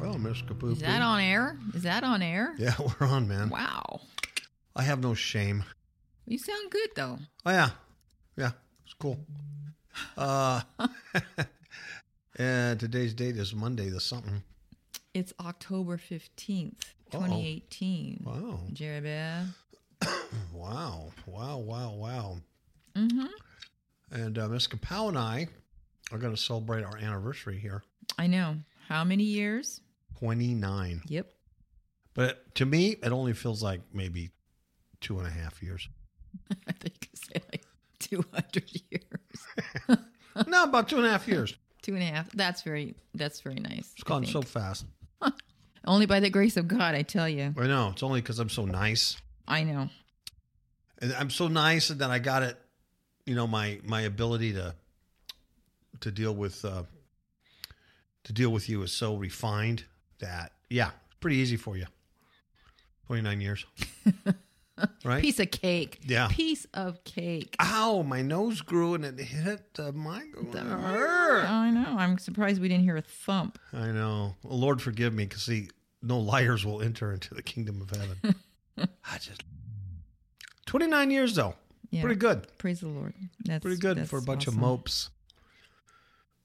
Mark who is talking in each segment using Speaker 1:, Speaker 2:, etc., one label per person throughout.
Speaker 1: Well, Miss Kapoopy.
Speaker 2: Is that on air? Is that on air?
Speaker 1: Yeah, we're on, man.
Speaker 2: Wow.
Speaker 1: I have no shame.
Speaker 2: You sound good though.
Speaker 1: Oh yeah, yeah, it's cool. Uh, and today's date is Monday the something.
Speaker 2: It's October 15th,
Speaker 1: Uh-oh.
Speaker 2: 2018.
Speaker 1: Wow,
Speaker 2: Jerry Bear.
Speaker 1: wow, wow, wow, wow.
Speaker 2: Mm-hmm.
Speaker 1: And uh, Miss Kapow and I are going to celebrate our anniversary here,
Speaker 2: I know. How many years?
Speaker 1: twenty nine.
Speaker 2: Yep.
Speaker 1: But to me, it only feels like maybe two and a half years.
Speaker 2: I think you say like 200 years.
Speaker 1: no, about two and a half years.
Speaker 2: Two and a half. That's very, that's very nice.
Speaker 1: It's gone so fast.
Speaker 2: Only by the grace of God, I tell you.
Speaker 1: I know it's only because I'm so nice.
Speaker 2: I know.
Speaker 1: and I'm so nice that I got it. You know, my my ability to to deal with uh, to deal with you is so refined that yeah, pretty easy for you. Twenty nine years, right?
Speaker 2: Piece of cake.
Speaker 1: Yeah.
Speaker 2: Piece of cake.
Speaker 1: Ow, my nose grew and it hit the microphone.
Speaker 2: That
Speaker 1: It
Speaker 2: hurt.
Speaker 1: hurt.
Speaker 2: I know. I'm surprised we didn't hear a thump.
Speaker 1: I know. Well, Lord, forgive me, because see, no liars will enter into the kingdom of heaven. I just twenty nine years though,
Speaker 2: Yeah.
Speaker 1: pretty good.
Speaker 2: Praise the Lord. That's
Speaker 1: pretty good
Speaker 2: that's
Speaker 1: for a bunch
Speaker 2: awesome.
Speaker 1: of mopes.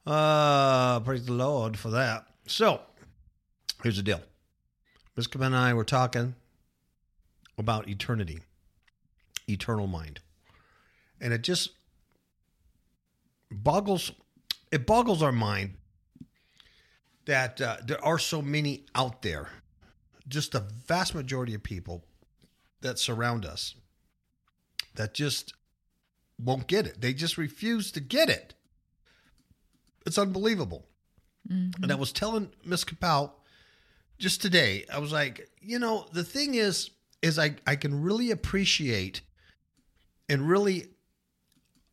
Speaker 1: Uh, praise the Lord for that. So, here's the deal. Miss and I were talking about eternity, eternal mind, and it just boggles it boggles our mind that uh, there are so many out there, just the vast majority of people that surround us that just won't get it. They just refuse to get it. It's unbelievable.
Speaker 2: Mhm.
Speaker 1: And I was telling Miss Capel just today, I was like, you know, the thing is, is I, I can really appreciate and really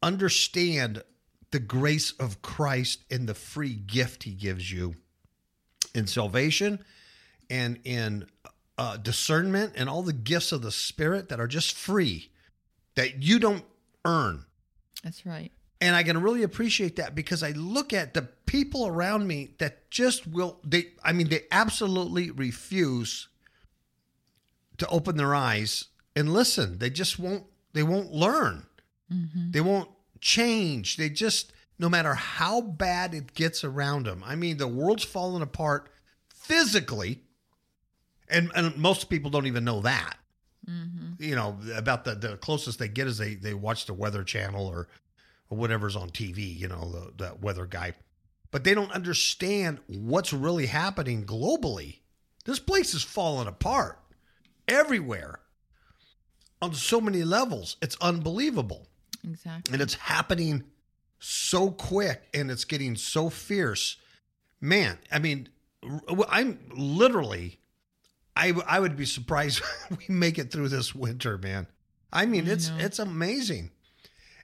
Speaker 1: understand the grace of Christ and the free gift he gives you in salvation and in uh, discernment and all the gifts of the Spirit that are just free, that you don't earn.
Speaker 2: That's right.
Speaker 1: And I can really appreciate that because I look at the people around me that just will they I mean they absolutely refuse to open their eyes and listen. They just won't they won't learn.
Speaker 2: Mm-hmm.
Speaker 1: They won't change. They just no matter how bad it gets around them. I mean the world's falling apart physically and and most people don't even know that
Speaker 2: Mm-hmm.
Speaker 1: you know about the the closest they get is they they watch the weather channel or, or whatever's on TV you know the that weather guy. But they don't understand what's really happening globally. This place is falling apart everywhere on so many levels. It's unbelievable.
Speaker 2: Exactly.
Speaker 1: and it's happening so quick and it's getting so fierce. Man i mean I'm literally i i would be surprised we make it through this winter man i mean
Speaker 2: I
Speaker 1: it's
Speaker 2: know.
Speaker 1: it's amazing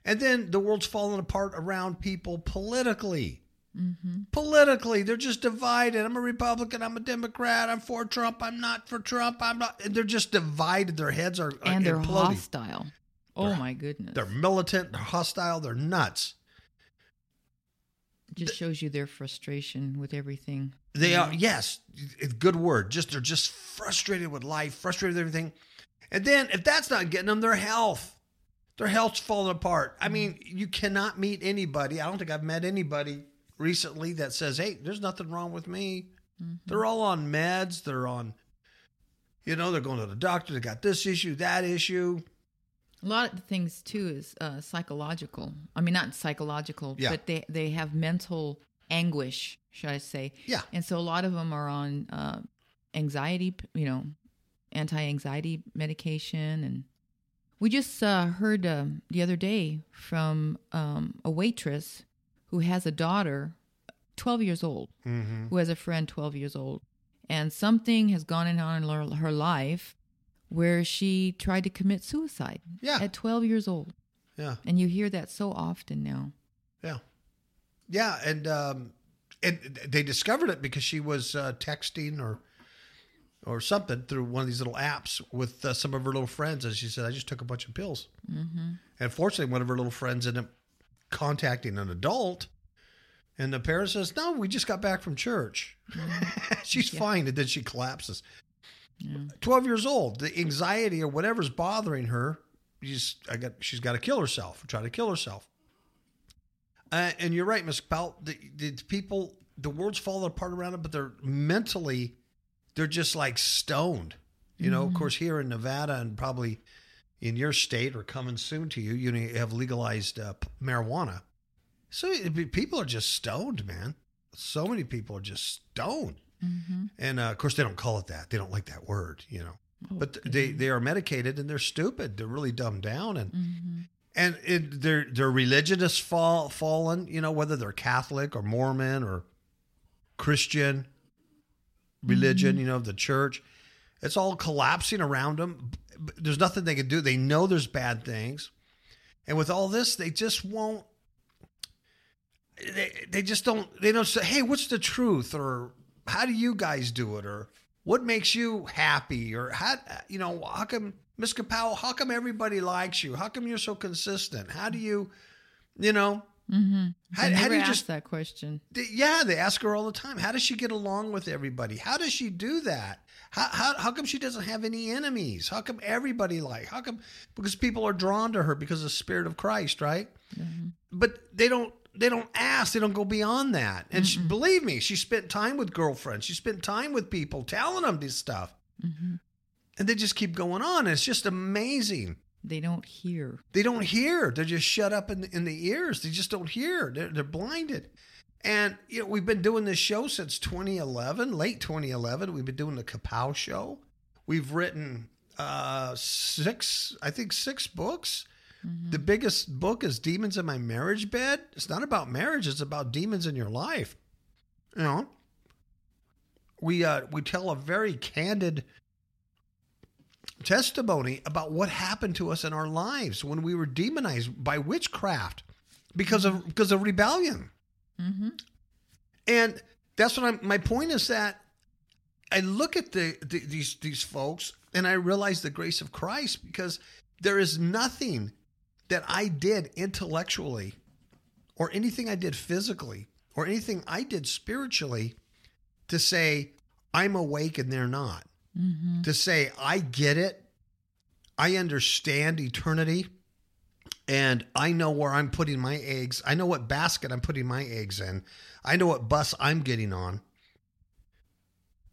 Speaker 1: and then the world's falling apart around people politically
Speaker 2: Mm-hmm.
Speaker 1: politically they're just divided i'm a republican i'm a democrat i'm for trump i'm not for trump i'm not and they're just divided their heads are, are
Speaker 2: And they're
Speaker 1: imploding.
Speaker 2: hostile. Oh
Speaker 1: They're-
Speaker 2: my goodness.
Speaker 1: they're militant they're hostile they're nuts
Speaker 2: just shows you their frustration with everything.
Speaker 1: They are, yes, it's good word. Just they're just frustrated with life, frustrated with everything. And then if that's not getting them, their health, their health's falling apart. I mean, you cannot meet anybody. I don't think I've met anybody recently that says, "Hey, there's nothing wrong with me."
Speaker 2: Mhm.
Speaker 1: They're all on meds. They're on, you know, they're going to the doctor. They got this issue, that issue.
Speaker 2: A lot of the things too is uh, psychological. I mean, not psychological,
Speaker 1: Yeah.
Speaker 2: but they they have mental anguish, should I say?
Speaker 1: Yeah.
Speaker 2: And so a lot of them are on uh, anxiety, you know, anti-anxiety medication, and we just uh, heard uh, the other day from um, a waitress who has a daughter, twelve years old,
Speaker 1: Mm-hmm.
Speaker 2: who has a friend 12 years old and something has gone on in her life where she tried to commit suicide
Speaker 1: Yeah,
Speaker 2: at 12 years old
Speaker 1: yeah.
Speaker 2: and you hear that so often now
Speaker 1: Yeah, yeah, and um, and they discovered it because she was uh, texting or or something through one of these little apps with uh, some of her little friends, and she said, "I just took a bunch of pills."
Speaker 2: mm-hmm.
Speaker 1: And fortunately, one of her little friends ended up contacting an adult. And the parent says, No, we just got back from church. She's
Speaker 2: Yeah.
Speaker 1: fine. And then she collapses.
Speaker 2: Yeah.
Speaker 1: 12 years old, the anxiety or whatever's bothering her, she's, I got, she's got to kill herself, try to kill herself. Uh, and you're right, Miss Powell. The, the people, the world's falling apart around them, but they're mentally, they're just like stoned. You know, of course, here in Nevada and probably in your state or coming soon to you, you have legalized uh, marijuana. So it- people are just stoned, man. So many people are just stoned.
Speaker 2: Mm-hmm.
Speaker 1: And uh, of course, they don't call it that. They don't like that word, you know. But th- they they are medicated and they're stupid. They're really dumbed down and
Speaker 2: Mm-hmm.
Speaker 1: and it, their their religion has fall fallen. You know, whether they're Catholic or Mormon or Christian religion, you know, the church, it's all collapsing around them. There's nothing they can do. They know there's bad things, and with all this, they just won't. They, they just don't they don't say hey what's the truth or how do you guys do it or what makes you happy or how you know how come Miss Kapow how come everybody likes you how come you're so consistent how do you you know
Speaker 2: Mm-hmm.
Speaker 1: How- how do you just-
Speaker 2: that question.
Speaker 1: Yeah, they ask her all the time. How does she get along with everybody? How does she do that? How, how, how come she doesn't have any enemies? How come everybody like? How come? Because people are drawn to her because of the Spirit of Christ, right?
Speaker 2: Mhm.
Speaker 1: But they don't. They don't ask. They don't go beyond that. And she, believe me, she spent time with girlfriends. She spent time with people telling them this stuff,
Speaker 2: Mhm.
Speaker 1: and they just keep going on. It's just amazing.
Speaker 2: They don't hear.
Speaker 1: They don't hear. They're just shut up in in the ears. They just don't hear. They're, they're blinded. And you know, we've been doing this show since 2011, late 2011. We've been doing the Kapow show. We've written uh, six, I think, six books. The biggest book is Demons in My Marriage Bed. It's not about marriage. It's about demons in your life. You know, we uh, we tell a very candid testimony about what happened to us in our lives when we were demonized by witchcraft because of because of rebellion.
Speaker 2: Mm-hmm.
Speaker 1: And that's what I'm. My point is that I look at the, the these these folks and I realize the grace of Christ because there is nothing that I did intellectually, or anything I did physically, or anything I did spiritually, to say I'm awake and they're not.
Speaker 2: Mm-hmm.
Speaker 1: To say I get it, I understand eternity, and I know where I'm putting my eggs. I know what basket I'm putting my eggs in. I know what bus I'm getting on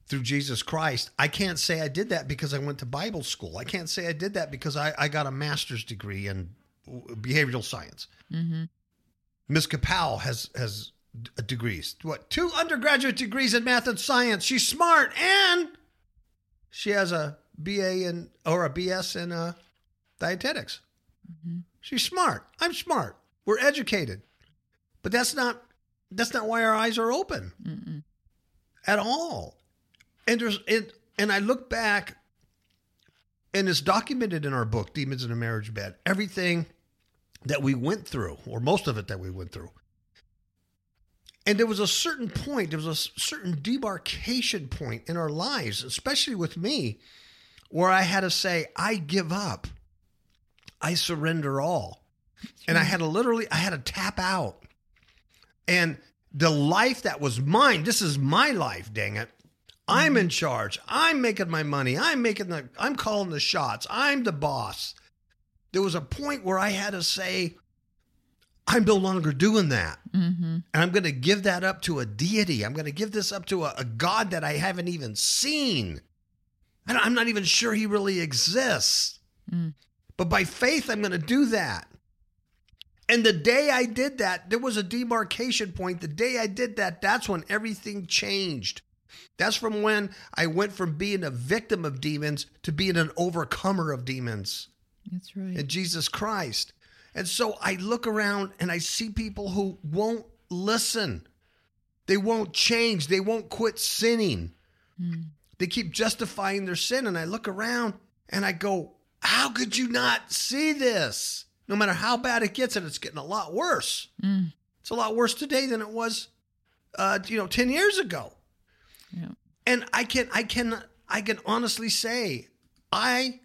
Speaker 1: through Jesus Christ. I can't say I did that because I went to Bible school. I can't say I did that because I, I got a master's degree in behavioral science.
Speaker 2: Mm-hmm.
Speaker 1: Ms. Kapow has has degrees. What? Two undergraduate degrees in math and science. She's smart and she has a BA in or a BS in uh, dietetics.
Speaker 2: Mm-hmm.
Speaker 1: She's smart. I'm smart. We're educated. But that's not that's not why our eyes are open
Speaker 2: Mm-mm.
Speaker 1: at all. And there's it and I look back and it's documented in our book, Demons in a Marriage Bed, everything that we went through, or most of it that we went through. And there was a certain point, there was a certain debarkation point in our lives, especially with me, where I had to say, I give up. I surrender all. And I had to literally, I had to tap out. And the life that was mine, this is my life, dang it. I'm in mm-hmm. charge. I'm making my money. I'm making the I'm calling the shots. I'm the boss. There was a point where I had to say I'm no longer doing that.
Speaker 2: Mm-hmm.
Speaker 1: And I'm going to give that up to a deity. I'm going to give this up to a, a God that I haven't even seen. And I'm not even sure he really exists.
Speaker 2: Mm.
Speaker 1: But by faith, I'm going to do that. And the day I did that, there was a demarcation point. The day I did that, that's when everything changed. That's from when I went from being a victim of demons to being an overcomer of demons
Speaker 2: That's right.
Speaker 1: in Jesus Christ. And so I look around and I see people who won't listen. They won't change. They won't quit sinning.
Speaker 2: Mm.
Speaker 1: They keep justifying their sin. And I look around and I go, How could you not see this? No matter how bad it gets, and it's getting a lot worse.
Speaker 2: Mm.
Speaker 1: It's a lot worse today than it was, uh, you know, 10 years ago.
Speaker 2: Yeah.
Speaker 1: And I can, I can, I can honestly say, I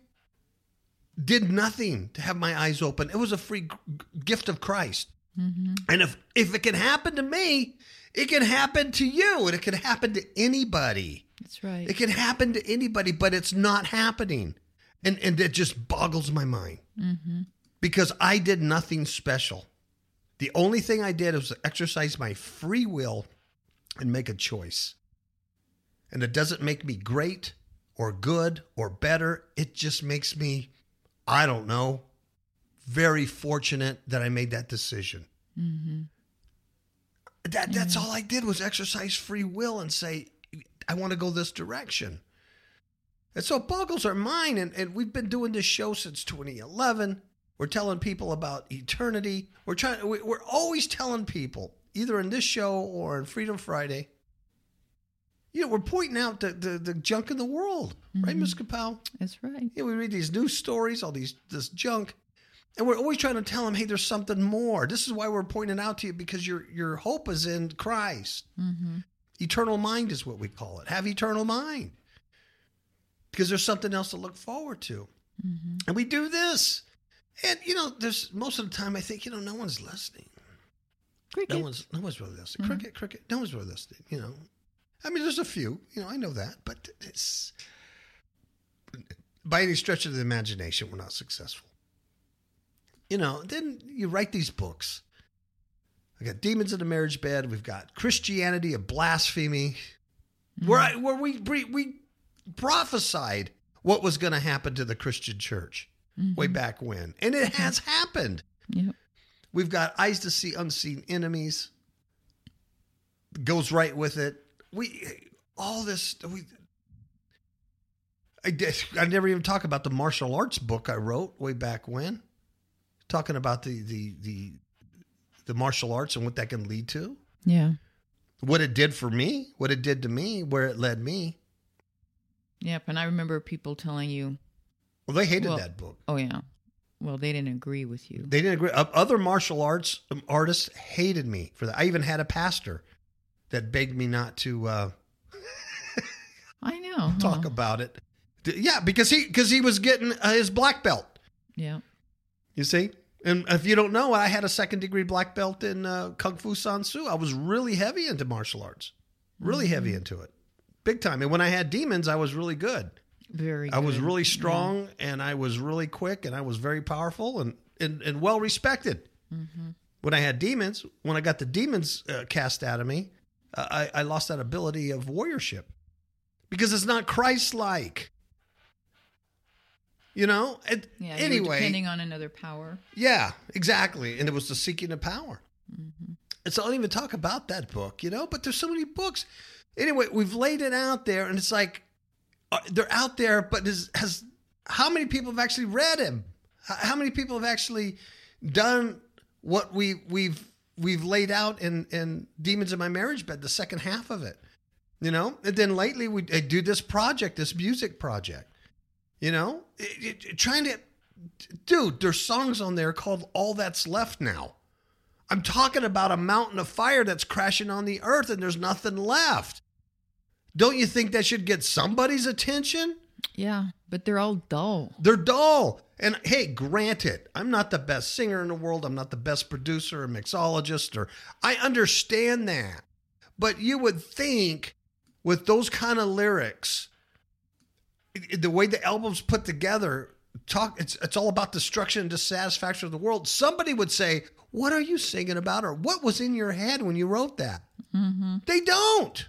Speaker 1: did nothing to have my eyes open. It was a free gift of Christ.
Speaker 2: Mm-hmm.
Speaker 1: And if if it can happen to me, it can happen to you, and it can happen to anybody.
Speaker 2: That's right.
Speaker 1: It can happen to anybody, but it's not happening, and and it just boggles my mind
Speaker 2: mm-hmm.
Speaker 1: because I did nothing special. The only thing I did was exercise my free will and make a choice. And it doesn't make me great or good or better. It just makes me, I don't know, very fortunate that I made that decision.
Speaker 2: Mm-hmm.
Speaker 1: That that's all I did was exercise free will and say, I want to go this direction. And so boggles our mind. And, and we've been doing this show since 2011. We're telling people about eternity. We're trying. we- We're always telling people, either in this show or in Freedom Friday. You know, we're pointing out the the, the junk in the world, right, Miss Kapow?
Speaker 2: That's right.
Speaker 1: Yeah, we read these news stories, all these this junk, and we're always trying to tell them, hey, there's something more. This is why we're pointing out to you because your your hope is in Christ.
Speaker 2: Mm-hmm.
Speaker 1: Eternal mind is what we call it. Have eternal mind. Because there's something else to look forward to.
Speaker 2: Mm-hmm.
Speaker 1: And we do this. And you know, there's most of the time I think, you know, no one's listening.
Speaker 2: Cricket.
Speaker 1: No one's no one's really listening.
Speaker 2: Mhm.
Speaker 1: Cricket, cricket, no one's really listening, you know. I mean, there's a few, you know, I know that, but it's by any stretch of the imagination, we're not successful. You know, then you write these books. I got Demons in the Marriage Bed. We've got Christianity of Blasphemy, mm-hmm. where I, where we we we prophesied what was going to happen to the Christian church mm-hmm. way back when, and it has happened.
Speaker 2: Yep.
Speaker 1: We've got eyes to see unseen enemies. Goes right with it. We all this we. I did. I never even talk about the martial arts book I wrote way back when, talking about the the the the martial arts and what that can lead to,
Speaker 2: Yeah.
Speaker 1: what it did for me, what it did to me, where it led me.
Speaker 2: Yep. And I remember people telling you,
Speaker 1: Well, they hated
Speaker 2: Well-
Speaker 1: that book.
Speaker 2: "Oh yeah, well they didn't agree with you."
Speaker 1: They didn't agree. Other martial arts um, artists hated me for that. I even had a pastor that begged me not to uh,
Speaker 2: I know.
Speaker 1: talk about it. Yeah, because he because he was getting uh, his black belt.
Speaker 2: Yeah.
Speaker 1: You see, and if you don't know, I had a second degree black belt in uh, kung fu san soo. I was really heavy into martial arts, really heavy into it, big time. And when I had demons, I was really good.
Speaker 2: Very.
Speaker 1: I was really strong, and I was really quick, and I was very powerful and and, and well respected.
Speaker 2: Mm-hmm.
Speaker 1: When I had demons, when I got the demons uh, cast out of me, I, I lost that ability of warriorship because it's not Christ-like. You know. It,
Speaker 2: Yeah.
Speaker 1: anyway,
Speaker 2: depending on another power.
Speaker 1: yeah, exactly, and it was the seeking of power.
Speaker 2: Mm-hmm.
Speaker 1: And so I don't even talk about that book, you know. But there's so many books. Anyway, we've laid it out there, and it's like uh, they're out there, but is, has how many people have actually read him? How, how many people have actually done what we we've we've laid out in in Demons in My Marriage Bed, the second half of it, you know? And then lately we I do this project, this music project, you know, It- it- trying to, dude. There's songs on there called "All That's Left Now." I'm talking about a mountain of fire that's crashing on the earth and there's nothing left. Don't you think that should get somebody's attention?
Speaker 2: Yeah, but they're all dull.
Speaker 1: They're dull. And hey, granted, I'm not the best singer in the world. I'm not the best producer or mixologist, or I understand that. But you would think with those kind of lyrics, the way the album's put together, talk it's it's all about destruction and dissatisfaction of the world. Somebody would say, What are you singing about? Or what was in your head when you wrote that?
Speaker 2: Mm-hmm.
Speaker 1: They don't.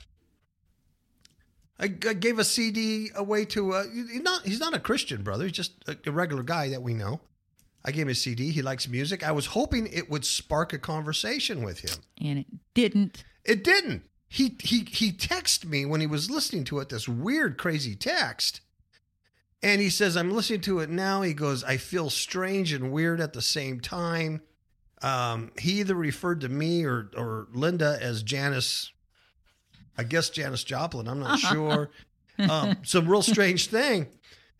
Speaker 1: I, I gave a CD away to a, he's not he's not a Christian brother. He's just a, a regular guy that we know. I gave him a CD. He likes music. I was hoping it would spark a conversation with him.
Speaker 2: And it didn't.
Speaker 1: It didn't. He he he texted me when he was listening to it. This weird, crazy text, and he says, "I'm listening to it now." He goes, "I feel strange and weird at the same time." Um, he either referred to me or or Linda as Janice. I guess Janis Joplin. I'm not sure. um, some real strange thing.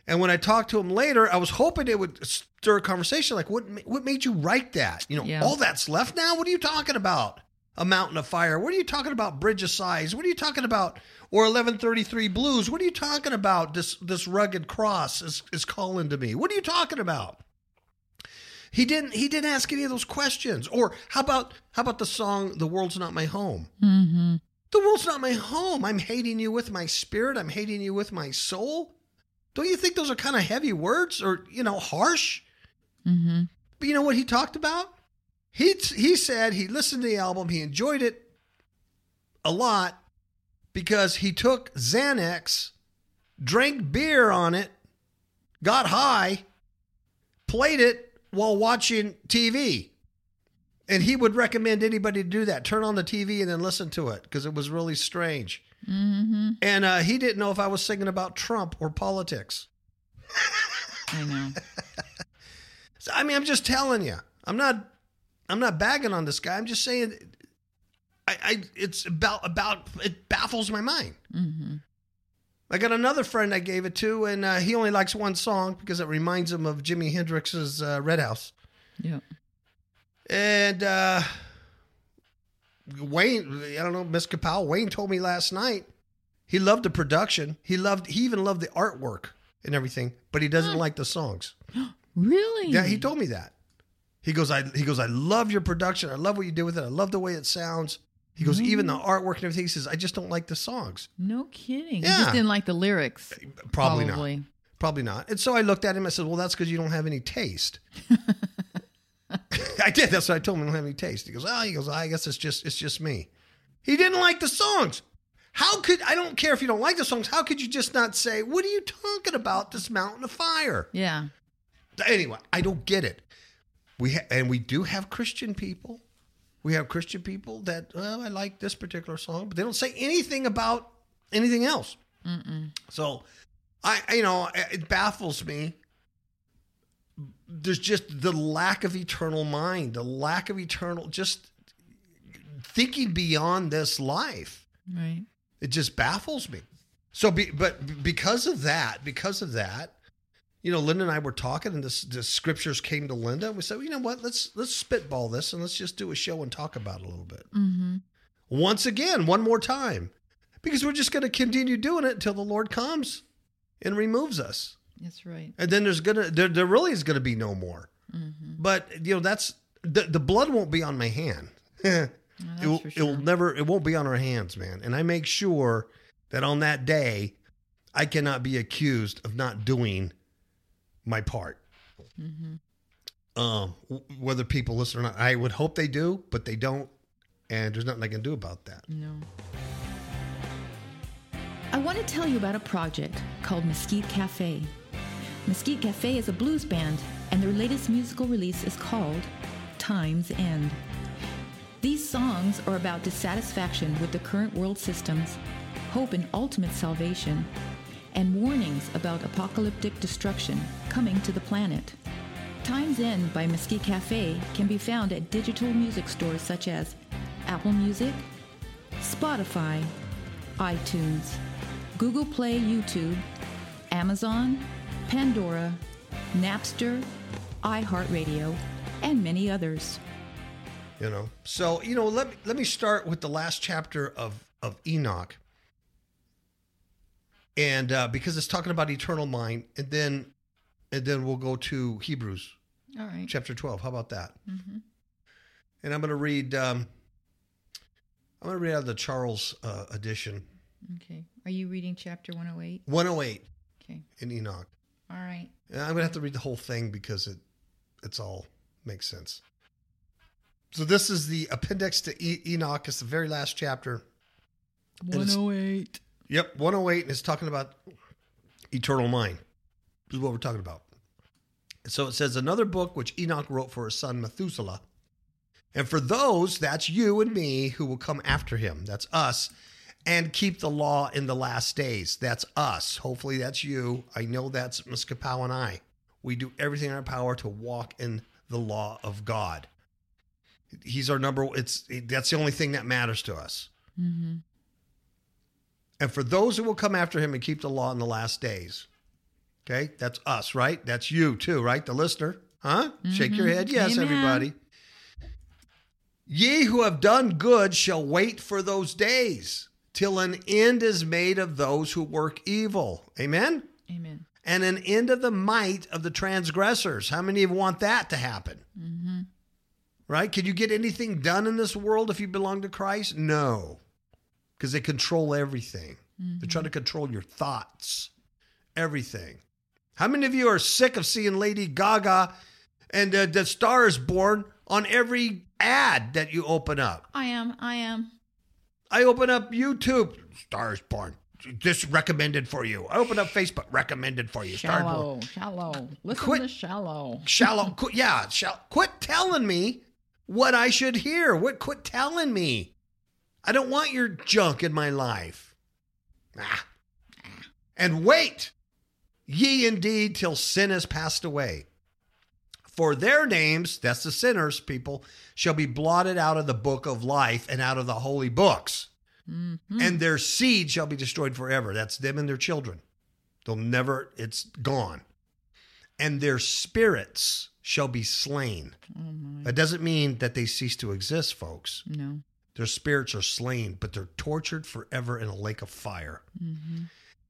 Speaker 1: And when I talked to him later, I was hoping it would stir a conversation. Like, what what made you write that? You know,
Speaker 2: Yeah.
Speaker 1: all that's left now. What are you talking about? A mountain of fire. What are you talking about? Bridge of sighs. What are you talking about? Or 1133 blues. What are you talking about? This this rugged cross is is calling to me. What are you talking about? He didn't he didn't ask any of those questions. Or how about how about the song The World's Not My Home?
Speaker 2: Mm-hmm.
Speaker 1: The world's not my home. I'm hating you with my spirit. I'm hating you with my soul. Don't you think those are kind of heavy words or, you know, harsh?
Speaker 2: Mm-hmm.
Speaker 1: But you know what he talked about? He he said he listened to the album, he enjoyed it a lot because he took Xanax, drank beer on it, got high, played it while watching TV. And he would recommend anybody to do that. Turn on the TV and then listen to it because it was really strange.
Speaker 2: Mm-hmm.
Speaker 1: And uh, he didn't know if I was singing about Trump or politics.
Speaker 2: I know.
Speaker 1: So, I mean, I'm just telling you. I'm not. I'm not bagging on this guy. I'm just saying. I, I it's about about it baffles my mind.
Speaker 2: Mm-hmm.
Speaker 1: I got another friend I gave it to, and uh, he only likes one song because it reminds him of Jimi Hendrix's uh, Red House.
Speaker 2: Yeah.
Speaker 1: And uh, Wayne, I don't know, Miss Kapow, Wayne told me last night he loved the production. He loved, he even loved the artwork and everything, but he doesn't like the songs.
Speaker 2: Really?
Speaker 1: Yeah, he told me that. He goes, I he goes, I love your production. I love what you do with it. I love the way it sounds. He goes, even the artwork and everything. He says, I just don't like the songs.
Speaker 2: No kidding.
Speaker 1: Yeah.
Speaker 2: You just didn't like the lyrics.
Speaker 1: Probably, not. Probably not. And so I looked at him. I said, Well, that's because you don't have any taste. I did. That's what I told him. I don't have any taste. He goes, Oh, he goes, I guess it's just it's just me. He didn't like the songs. How could I don't care if you don't like the songs, how could you just not say, What are you talking about? This mountain of fire?
Speaker 2: Yeah.
Speaker 1: Anyway, I don't get it. We ha- and we do have Christian people. We have Christian people that well, I like this particular song, but they don't say anything about anything else. So, I I- you know it baffles me. There's just the lack of eternal mind, the lack of eternal, just thinking beyond this life.
Speaker 2: Right.
Speaker 1: It just baffles me. So, be, but because of that, because of that, you know, Linda and I were talking, and this, the scriptures came to Linda, and we said, well, you know what, let's let's spitball this, and let's just do a show and talk about it a little bit.
Speaker 2: Mm-hmm.
Speaker 1: Once again, one more time, because we're just going to continue doing it until the Lord comes and removes us,
Speaker 2: That's right.
Speaker 1: and then there's gonna there, there really is going to be no more.
Speaker 2: Mm-hmm.
Speaker 1: But you know, that's the the blood won't be on my hand. it, will,
Speaker 2: for
Speaker 1: it will never it won't be on our hands man and i make sure that on that day i cannot be accused of not doing my part
Speaker 2: Mm-hmm.
Speaker 1: um w- whether people listen or not i would hope they do but they don't and there's nothing i can do about that
Speaker 2: No. I want to tell you about a project called Mesquite Cafe. Mesquite Cafe is a blues band, and their latest musical release is called Time's End. These songs are about dissatisfaction with the current world systems, hope in ultimate salvation, and warnings about apocalyptic destruction coming to the planet. Time's End by Mesquite Cafe can be found at digital music stores such as Apple Music, Spotify, iTunes, Google Play, YouTube, Amazon, Pandora, Napster, iHeartRadio, and many others.
Speaker 1: you know so you know let me let me start with the last chapter of of enoch and uh because it's talking about eternal mind and then and then we'll go to hebrews
Speaker 2: All right.
Speaker 1: chapter 12 how about that
Speaker 2: Mm-hmm.
Speaker 1: and i'm going to read um i'm going to read out of the charles uh, edition
Speaker 2: Okay. Are you reading chapter 108?
Speaker 1: 108
Speaker 2: Okay.
Speaker 1: in enoch
Speaker 2: All right.
Speaker 1: and i'm going to have to read the whole thing because it it's all makes sense so this is the appendix to e- enoch it's the very last chapter
Speaker 2: 108.
Speaker 1: Yep, 108 and it's talking about eternal mind. This is what we're talking about. So it says another book which Enoch wrote for his son Methuselah. And for those, that's you and me who will come after him. That's us. And keep the law in the last days. That's us. Hopefully that's you. I know that's Ms. Kapow and I. We do everything in our power to walk in the law of God. He's our number it's that's the only thing that matters to us.
Speaker 2: Mm-hmm.
Speaker 1: And for those who will come after him and keep the law in the last days. Okay, that's us, right? That's you too, right? The listener. Huh? Shake your
Speaker 2: Mhm.
Speaker 1: head. Yes,
Speaker 2: Amen.
Speaker 1: everybody. Ye who have done good shall wait for those days till an end is made of those who work evil. Amen?
Speaker 2: Amen.
Speaker 1: and an end of the might of the transgressors. How many of you want that to happen?
Speaker 2: Mm-hmm.
Speaker 1: Right? Can you get anything done in this world if you belong to Christ? No, because they control everything. They're trying to control your thoughts, everything. How many of you are sick of seeing Lady Gaga and uh, the Star is Born on every ad that you open up?
Speaker 2: I am. I am.
Speaker 1: I open up YouTube, stars Born. This recommended for you. I open up Facebook, recommended for you.
Speaker 2: Shallow. Shallow. Listen
Speaker 1: Quit-
Speaker 2: to shallow.
Speaker 1: Shallow, qu- yeah, shall, quit telling me what I should hear. What quit telling me? I don't want your junk in my life. Ah. And wait, ye indeed till sin has passed away. For their names, that's the sinners, people, shall be blotted out of the book of life and out of the holy books.
Speaker 2: Mhm.
Speaker 1: And their seed shall be destroyed forever. That's them and their children. They'll never, it's gone. And their spirits shall be slain.
Speaker 2: Oh.
Speaker 1: That doesn't mean that they cease to exist, folks.
Speaker 2: No.
Speaker 1: Their spirits are slain, but they're tortured forever in a lake of fire.
Speaker 2: Mm-hmm.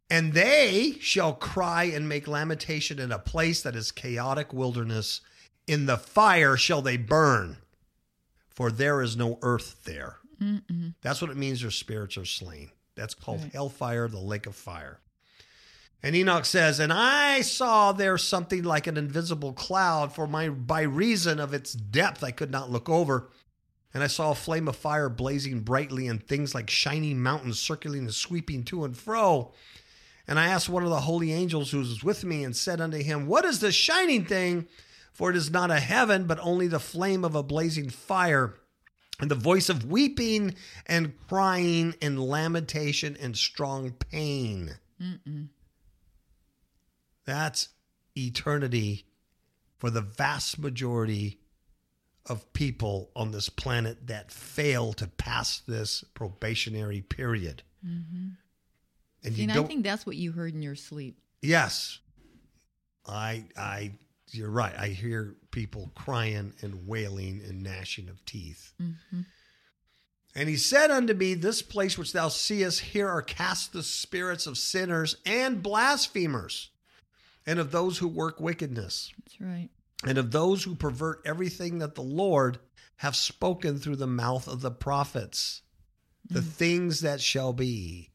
Speaker 1: And they shall cry and make lamentation in a place that is chaotic wilderness. In the fire shall they burn, for there is no earth there.
Speaker 2: Mm-mm.
Speaker 1: That's what it means their spirits are slain. That's called
Speaker 2: Right.
Speaker 1: hellfire, the lake of fire. And Enoch says, And I saw there something like an invisible cloud, for my by reason of its depth I could not look over. And I saw a flame of fire blazing brightly, and things like shining mountains circling and sweeping to and fro. And I asked one of the holy angels who was with me, and said unto him, What is this shining thing? For it is not a heaven, but only the flame of a blazing fire and the voice of weeping and crying and lamentation and strong pain.
Speaker 2: Mm-mm.
Speaker 1: That's eternity for the vast majority of people on this planet that fail to pass this probationary period.
Speaker 2: Mm-hmm.
Speaker 1: And
Speaker 2: See,
Speaker 1: you
Speaker 2: and I think that's what you heard in your sleep.
Speaker 1: Yes. I I you're right. I hear people crying and wailing and gnashing of teeth.
Speaker 2: Mm-hmm.
Speaker 1: And he said unto me, This place which thou seest, here are cast the spirits of sinners and blasphemers, and of those who work wickedness,
Speaker 2: That's right.
Speaker 1: and of those who pervert everything that the Lord have spoken through the mouth of the prophets, the things that shall be.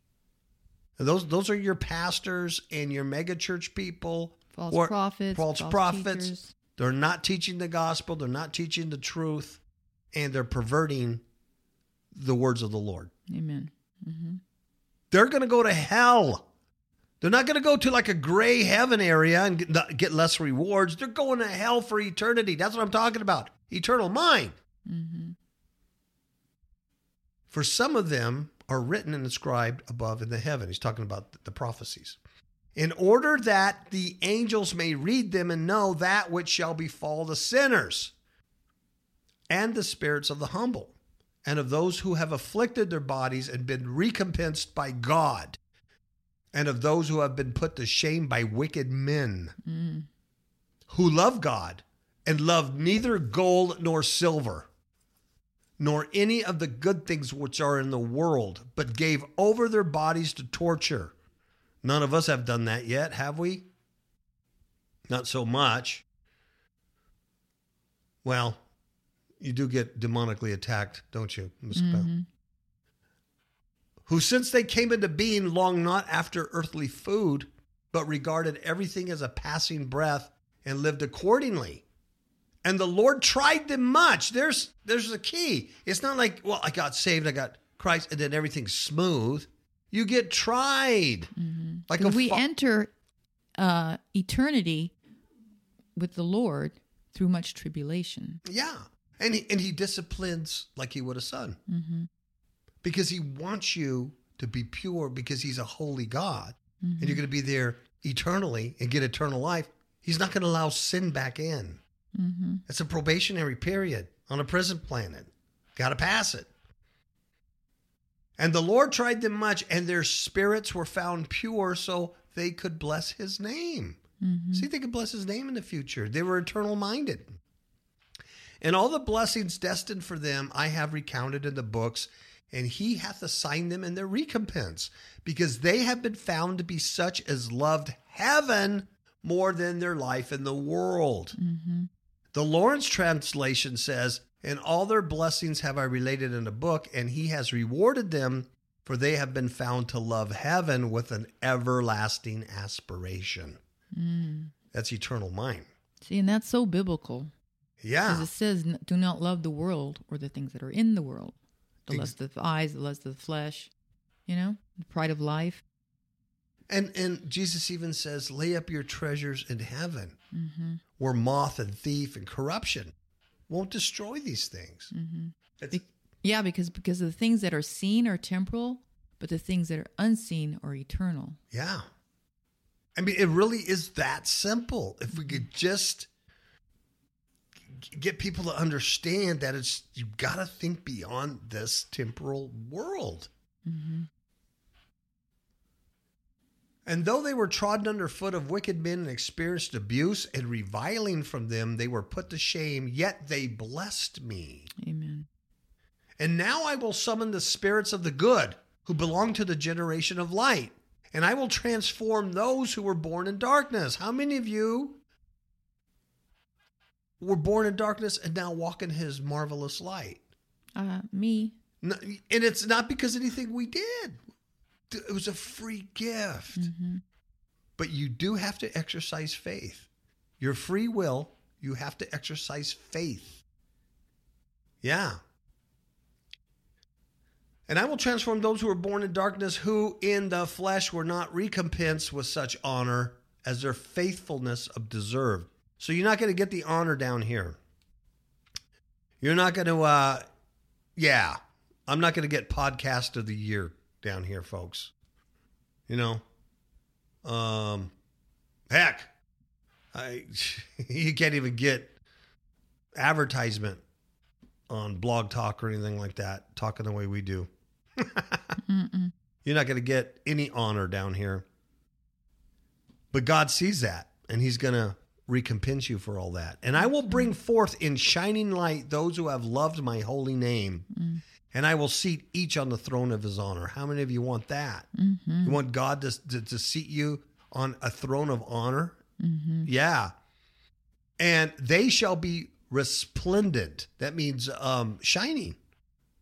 Speaker 1: Those those are your pastors and your megachurch people.
Speaker 2: False
Speaker 1: or
Speaker 2: prophets.
Speaker 1: false
Speaker 2: false
Speaker 1: prophets.
Speaker 2: teachers.
Speaker 1: They're not teaching the gospel. They're not teaching the truth, and they're perverting the words of the Lord.
Speaker 2: Amen. Mm-hmm.
Speaker 1: They're going to go to hell. They're not going to go to like a gray heaven area and get, get less rewards. They're going to hell for eternity. That's what I'm talking about. Eternal mind.
Speaker 2: Mm-hmm.
Speaker 1: For some of them are written and inscribed above in the heaven. He's talking about the prophecies. In order that the angels may read them and know that which shall befall the sinners and the spirits of the humble and of those who have afflicted their bodies and been recompensed by God and of those who have been put to shame by wicked men
Speaker 2: Mm.
Speaker 1: who love God and love neither gold nor silver, nor any of the good things which are in the world, but gave over their bodies to torture. None of us have done that yet, have we? Not so much. Well, you do get demonically attacked, don't you, Bell?
Speaker 2: Mhm.
Speaker 1: who since they came into being long not after earthly food, but regarded everything as a passing breath and lived accordingly. And the Lord tried them much. There's there's the key. It's not like, well, I got saved, I got Christ, and then everything's smooth. You get tried.
Speaker 2: Mm-hmm.
Speaker 1: Like a
Speaker 2: we enter uh, eternity with the Lord through much tribulation.
Speaker 1: Yeah. And he, and he disciplines like he would a son
Speaker 2: Mm-hmm.
Speaker 1: because he wants you to be pure because he's a holy God.
Speaker 2: Mm-hmm.
Speaker 1: and you're going to be there eternally and get eternal life, he's not going to allow sin back in.
Speaker 2: Mm-hmm.
Speaker 1: It's a probationary period on a prison planet. Got to pass it. And the Lord tried them much, and their spirits were found pure so they could bless his name.
Speaker 2: Mm-hmm.
Speaker 1: See, they could bless his name in the future. They were eternal minded. And all the blessings destined for them I have recounted in the books, and he hath assigned them in their recompense, because they have been found to be such as loved heaven more than their life in the world.
Speaker 2: Mm-hmm.
Speaker 1: The Laurence translation says, And all their blessings have I related in a book, and he has rewarded them, for they have been found to love heaven with an everlasting aspiration.
Speaker 2: Mm.
Speaker 1: That's eternal mind.
Speaker 2: See, and that's so biblical.
Speaker 1: Yeah.
Speaker 2: Because it says, do not love the world or the things that are in the world. The lust of the eyes, the lust of the flesh, you know, the pride of life.
Speaker 1: And and Jesus even says, lay up your treasures in heaven,
Speaker 2: Mm-hmm.
Speaker 1: where moth and thief and corruption won't destroy these things.
Speaker 2: Mm-hmm. Yeah, because because the things that are seen are temporal, but the things that are unseen are eternal.
Speaker 1: yeah. I mean, it really is that simple. If we could just get people to understand that it's you've got to think beyond this temporal world.
Speaker 2: Mm-hmm.
Speaker 1: And though they were trodden under foot of wicked men and experienced abuse and reviling from them, they were put to shame, yet they blessed me.
Speaker 2: Amen.
Speaker 1: And now I will summon the spirits of the good who belong to the generation of light, and I will transform those who were born in darkness. How many of you were born in darkness and now walk in his marvelous light?
Speaker 2: Uh, me.
Speaker 1: And it's not because anything we did, it was a free gift.
Speaker 2: Mm-hmm.
Speaker 1: But you do have to exercise faith. Your free will, you have to exercise faith. Yeah. And I will transform those who were born in darkness, who in the flesh were not recompensed with such honor as their faithfulness of deserved. So you're not going to get the honor down here. You're not going to, uh, yeah, I'm not going to get podcast of the year down here, folks. You know, um, heck, I you can't even get advertisement on Blog Talk or anything like that, talking the way we do. You're not going to get any honor down here. But God sees that, and He's going to recompense you for all that. And I will bring forth in shining light those who have loved my holy name,
Speaker 2: Mm.
Speaker 1: And I will seat each on the throne of His honor. How many of you want that?
Speaker 2: Mm-hmm.
Speaker 1: You want God to, to, to seat you on a throne of honor?
Speaker 2: Mm-hmm.
Speaker 1: Yeah. And they shall be resplendent. That means um, shining,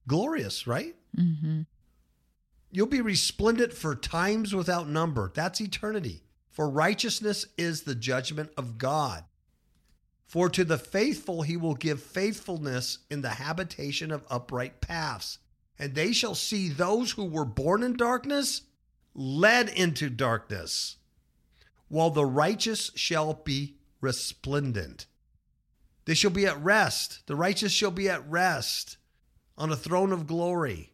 Speaker 1: glorious, right?
Speaker 2: Mm-hmm.
Speaker 1: You'll be resplendent for times without number. That's eternity. For righteousness is the judgment of God. For to the faithful he will give faithfulness in the habitation of upright paths. And they shall see those who were born in darkness led into darkness, while the righteous shall be resplendent. They shall be at rest. The righteous shall be at rest on a throne of glory.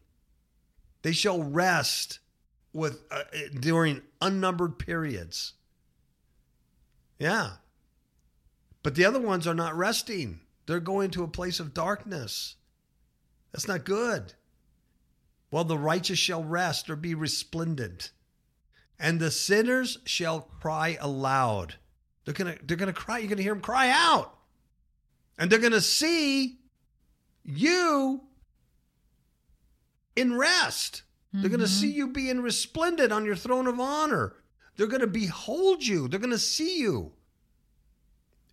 Speaker 1: They shall rest with uh, during unnumbered periods. Yeah. But the other ones are not resting. They're going to a place of darkness. That's not good. Well, the righteous shall rest or be resplendent, and the sinners shall cry aloud. They're gonna they're gonna cry. You're gonna hear them cry out, and they're gonna see you in rest. They're going to
Speaker 2: Mhm.
Speaker 1: see you being resplendent on your throne of honor. They're going to behold you. They're going to see you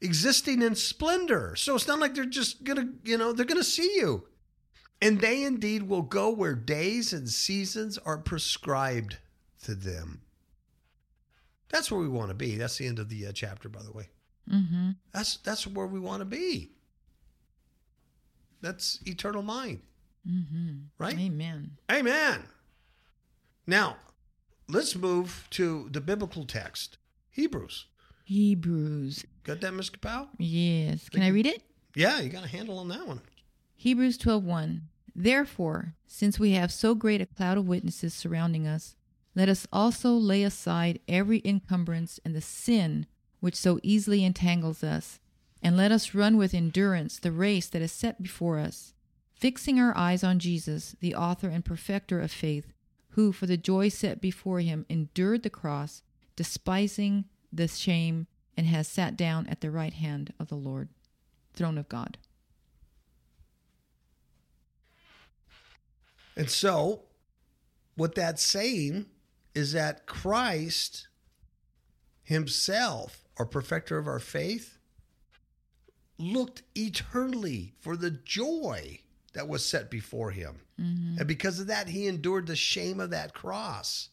Speaker 1: existing in splendor. So it's not like they're just going to, you know, they're going to see you. And they indeed will go where days and seasons are prescribed to them. That's where we want to be. That's the end of the uh, chapter, by the way.
Speaker 2: Mm-hmm.
Speaker 1: That's that's where we want to be. That's eternal mind.
Speaker 2: Mm-hmm.
Speaker 1: Right?
Speaker 2: Amen.
Speaker 1: Amen. Now, let's move to the biblical text, Hebrews.
Speaker 2: Hebrews.
Speaker 1: Got that, Mr. Powell?
Speaker 2: Yes. Can I read it?
Speaker 1: Yeah, you got a handle on that one.
Speaker 2: Hebrews 12:1 Therefore, since we have so great a cloud of witnesses surrounding us, let us also lay aside every encumbrance and the sin which so easily entangles us, and let us run with endurance the race that is set before us, fixing our eyes on Jesus, the author and perfecter of faith, who for the joy set before him endured the cross, despising the shame, and has sat down at the right hand of the Lord, throne of God.
Speaker 1: And so, what that's saying is that Christ himself, our perfecter of our faith, looked eternally for the joy that was set before him.
Speaker 2: Mm-hmm.
Speaker 1: And because of that, he endured the shame of that cross.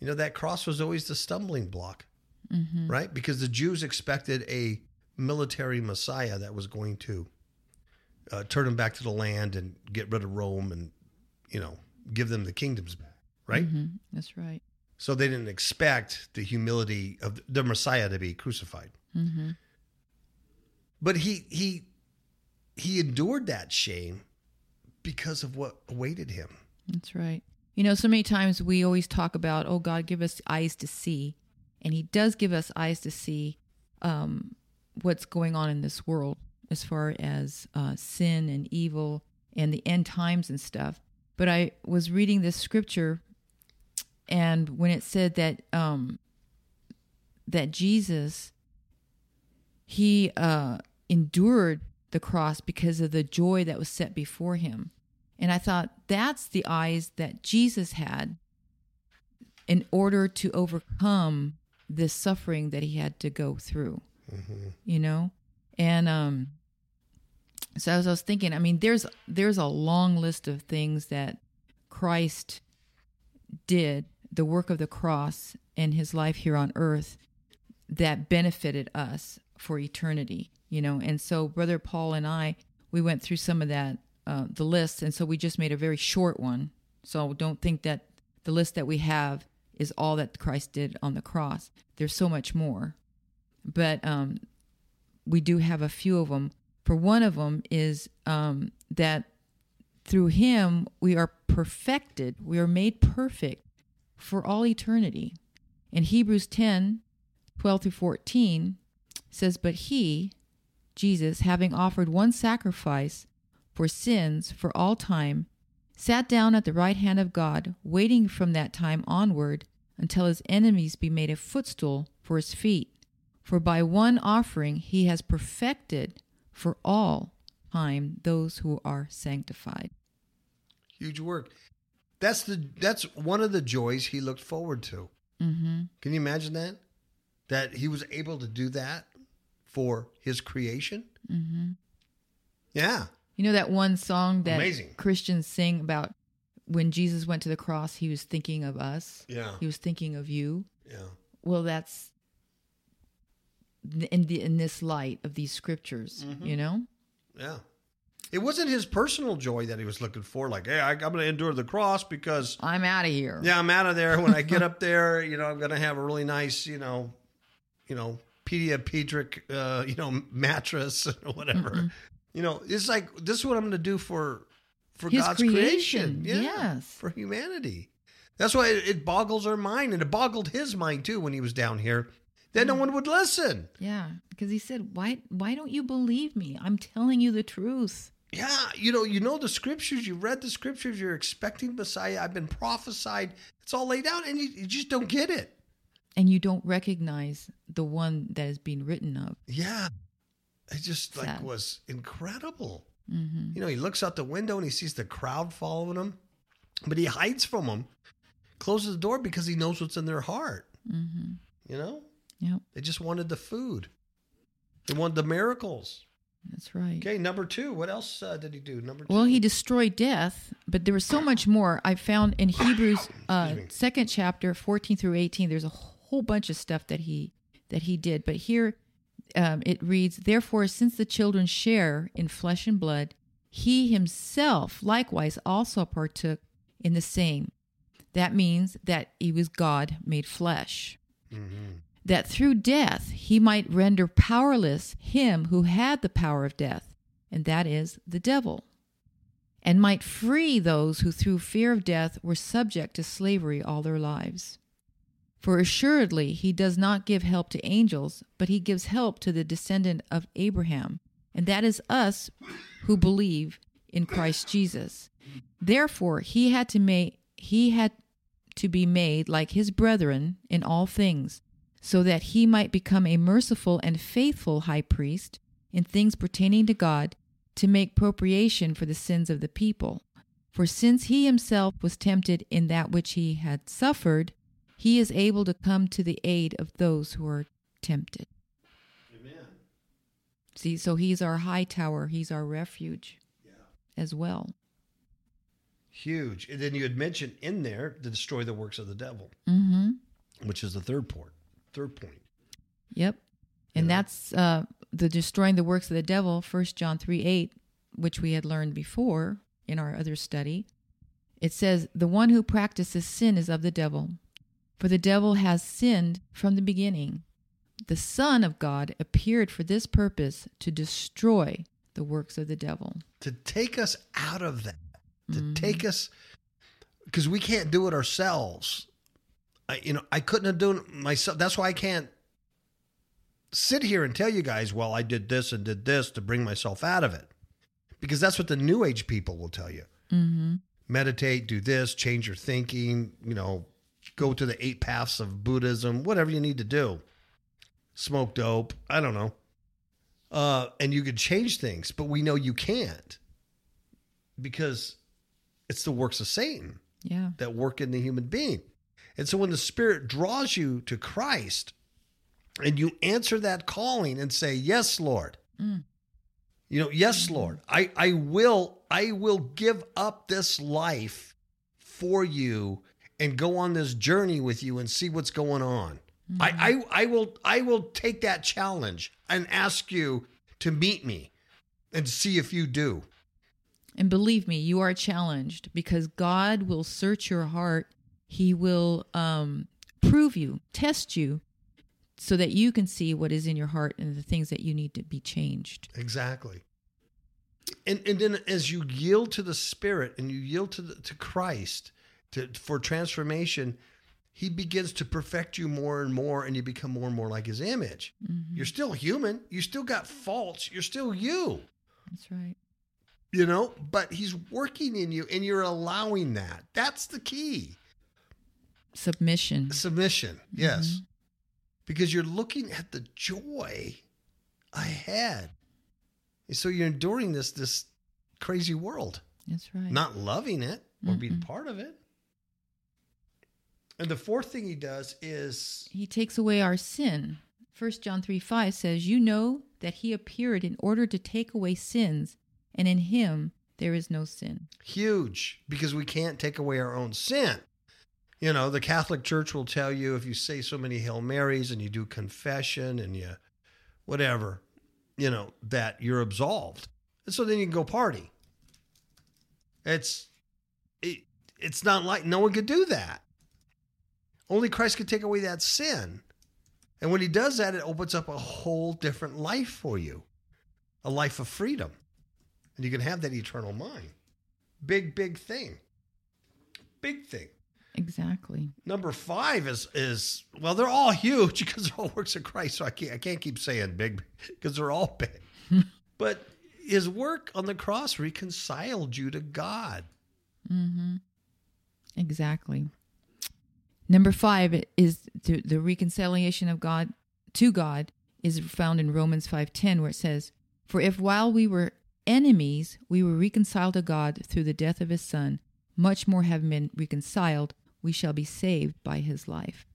Speaker 1: You know, that cross was always the stumbling block,
Speaker 2: Mm-hmm.
Speaker 1: right? Because the Jews expected a military Messiah that was going to uh, turn them back to the land and get rid of Rome and, you know, give them the kingdoms back, right?
Speaker 2: Mhm. That's right.
Speaker 1: So they didn't expect the humility of the Messiah to be crucified.
Speaker 2: Mm-hmm.
Speaker 1: But he he he endured that shame because of what awaited him.
Speaker 2: That's right. You know, so many times we always talk about, oh, God, give us eyes to see. And He does give us eyes to see um, what's going on in this world as far as uh, sin and evil and the end times and stuff. But I was reading this scripture, and when it said that um, that Jesus he uh, endured the cross because of the joy that was set before him. And I thought that's the eyes that Jesus had in order to overcome this suffering that he had to go through, you know? And um so as I was thinking, I mean there's there's a long list of things that Christ did, the work of the cross and his life here on earth that benefited us for eternity, you know. And so brother Paul and I, we went through some of that uh, the list, and so we just made a very short one. So don't think that the list that we have is all that Christ did on the cross. There's so much more, but um, we do have a few of them. For one of them is um, that through Him we are perfected, we are made perfect for all eternity. In Hebrews 10, 12 through 14 says, But he, Jesus, having offered one sacrifice for sins for all time, sat down at the right hand of God, waiting from that time onward until his enemies be made a footstool for his feet. For by one offering he has perfected for all time those who are sanctified.
Speaker 1: Huge work. That's the that's one of the joys he looked forward to.
Speaker 2: Mm-hmm.
Speaker 1: Can you imagine that? That he was able to do that for his creation?
Speaker 2: Mm-hmm.
Speaker 1: Yeah.
Speaker 2: You know that one song that
Speaker 1: Amazing.
Speaker 2: Christians sing about when Jesus went to the cross, he was thinking of us.
Speaker 1: Yeah.
Speaker 2: He was thinking of you.
Speaker 1: Yeah.
Speaker 2: Well, that's in the in this light of these scriptures,
Speaker 1: Mm-hmm.
Speaker 2: you know.
Speaker 1: Yeah. It wasn't his personal joy that he was looking for. Like, hey, I, I'm going to endure the cross because,
Speaker 2: I'm out of here.
Speaker 1: yeah, I'm out of there. When I get up there, you know, I'm going to have a really nice, you know, you know, pediatric, uh, you know, mattress or whatever. You know, it's like this is what I'm going to do for for
Speaker 2: His
Speaker 1: God's
Speaker 2: creation,
Speaker 1: creation. Yeah,
Speaker 2: yes.
Speaker 1: for humanity. That's why it, it boggles our mind, and it boggled his mind too when he was down here. That no mm. one would listen.
Speaker 2: Yeah, because he said, "Why why don't you believe me? I'm telling you the truth."
Speaker 1: Yeah, you know, you know the scriptures. You read the scriptures. You're expecting Messiah. I've been prophesied. It's all laid out, and you, you just don't get it.
Speaker 2: And you don't recognize the one that is being written of.
Speaker 1: Yeah, it just like
Speaker 2: Sad.
Speaker 1: was incredible.
Speaker 2: hmm
Speaker 1: You know, he looks out the window and he sees the crowd following him, but he hides from them, closes the door because he knows what's in their heart.
Speaker 2: hmm
Speaker 1: You know,
Speaker 2: Yep,
Speaker 1: they just wanted the food. They wanted the miracles.
Speaker 2: that's right.
Speaker 1: Okay, number two. What else uh, did he do? Number two.
Speaker 2: Well, he destroyed death, but there was so much more. I found in Hebrews uh, second chapter, fourteen through eighteen. There's a whole bunch of stuff that he that he did, but here um, it reads, "Therefore, since the children share in flesh and blood, he himself likewise also partook in the same." That means that he was God made flesh
Speaker 1: Mhm.
Speaker 2: that through death he might render powerless him who had the power of death, and that is the devil, and might free those who through fear of death were subject to slavery all their lives. For assuredly he does not give help to angels, but he gives help to the descendant of Abraham, and that is us who believe in Christ Jesus. Therefore he had to make he had to be made like his brethren in all things, so that he might become a merciful and faithful high priest in things pertaining to God, to make propitiation for the sins of the people. For since he himself was tempted in that which he had suffered, he is able to come to the aid of those who are tempted.
Speaker 1: Amen.
Speaker 2: See, so he's our high tower, he's our refuge
Speaker 1: Yeah.
Speaker 2: as well.
Speaker 1: Huge. And then you had mentioned in there to destroy the works of the devil,
Speaker 2: Mm-hmm.
Speaker 1: which is the third point. Third point.
Speaker 2: Yep. And
Speaker 1: Yeah.
Speaker 2: that's uh, the destroying the works of the devil, First John 3 8, which we had learned before in our other study. It says, The one who practices sin is of the devil, for the devil has sinned from the beginning. The Son of God appeared for this purpose to destroy the works of the devil.
Speaker 1: To take us out of that, to take us, because we can't do it ourselves. I, you know, I couldn't have done it myself. That's why I can't sit here and tell you guys, well, I did this and did this to bring myself out of it. Because that's what the new age people will tell you.
Speaker 2: Mm-hmm.
Speaker 1: meditate, do this, change your thinking, you know, go to the eight paths of Buddhism, whatever you need to do. Smoke dope, I don't know. Uh, and you could change things, but we know you can't because it's the works of Satan
Speaker 2: Yeah.
Speaker 1: that work in the human being. And so when the Spirit draws you to Christ and you answer that calling and say, Yes, Lord.
Speaker 2: Mm.
Speaker 1: You know, yes, Lord, I, I will, I will give up this life for you and go on this journey with you and see what's going on. I, I I will I will take that challenge and ask you to meet me and see if you do.
Speaker 2: And believe me, you are challenged because God will search your heart. He will um, prove you, test you, so that you can see what is in your heart and the things that you need to be changed.
Speaker 1: Exactly. And and then as you yield to the Spirit and you yield to the, to Christ to for transformation, He begins to perfect you more and more, and you become more and more like His image. Mm-hmm. You're still human. You still got faults. You're still you.
Speaker 2: That's right.
Speaker 1: You know, but He's working in you, and you're allowing that. That's the key.
Speaker 2: Submission.
Speaker 1: Submission, mm-hmm. yes, because you're looking at the joy ahead. And so you're enduring this this crazy world.
Speaker 2: That's right.
Speaker 1: not loving it or being part of it. And the fourth thing he does is
Speaker 2: he takes away our sin. First John 3 5 says, You know that he appeared in order to take away sins, and in him there is no sin.
Speaker 1: huge because we can't take away our own sin. You know, the Catholic Church will tell you if you say so many Hail Marys and you do confession and you whatever, you know, that you're absolved. And so then you can go party. It's it, it's not like no one could do that. Only Christ could take away that sin. And when he does that, it opens up a whole different life for you. A life of freedom. And you can have that eternal mind. Big, big thing. Big thing.
Speaker 2: Exactly.
Speaker 1: Number five is is well, they're all huge because they're all works of Christ. So I can't I can't keep saying big because they're all big. but his work on the cross reconciled you to God.
Speaker 2: Mm-hmm. Exactly. Number five is the, the reconciliation of God to God is found in Romans five ten, where it says, "For if while we were enemies we were reconciled to God through the death of His Son, much more having been reconciled, we shall be saved by His life."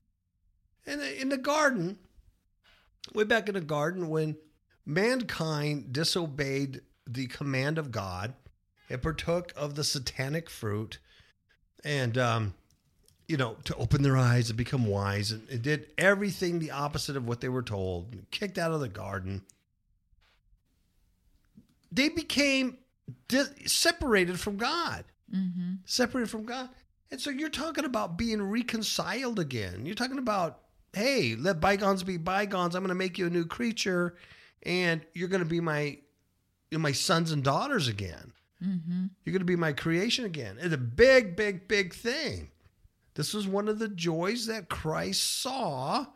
Speaker 1: And in the garden, way back in the garden, when mankind disobeyed the command of God, it partook of the satanic fruit, and um, you know, to open their eyes and become wise, and it did everything the opposite of what they were told. Kicked out of the garden, they became di- separated from God
Speaker 2: Mm-hmm.
Speaker 1: separated from God. And so you're talking about being reconciled again. You're talking about, hey, let bygones be bygones. I'm going to make you a new creature, and you're going to be my, my sons and daughters again.
Speaker 2: Mm-hmm.
Speaker 1: You're going to be my creation again. It's a big, big, big thing. This was one of the joys that Christ saw.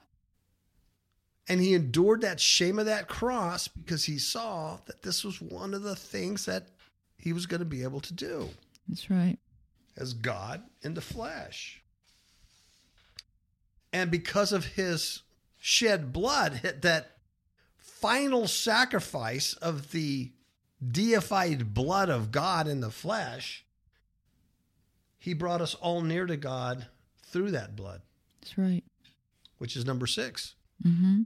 Speaker 1: And he endured that shame of that cross because he saw that this was one of the things that he was going to be able to do
Speaker 2: That's right.
Speaker 1: as God in the flesh. And because of his shed blood, that final sacrifice of the deified blood of God in the flesh, he brought us all near to God through that blood.
Speaker 2: That's right.
Speaker 1: which is number six.
Speaker 2: Mm-hmm.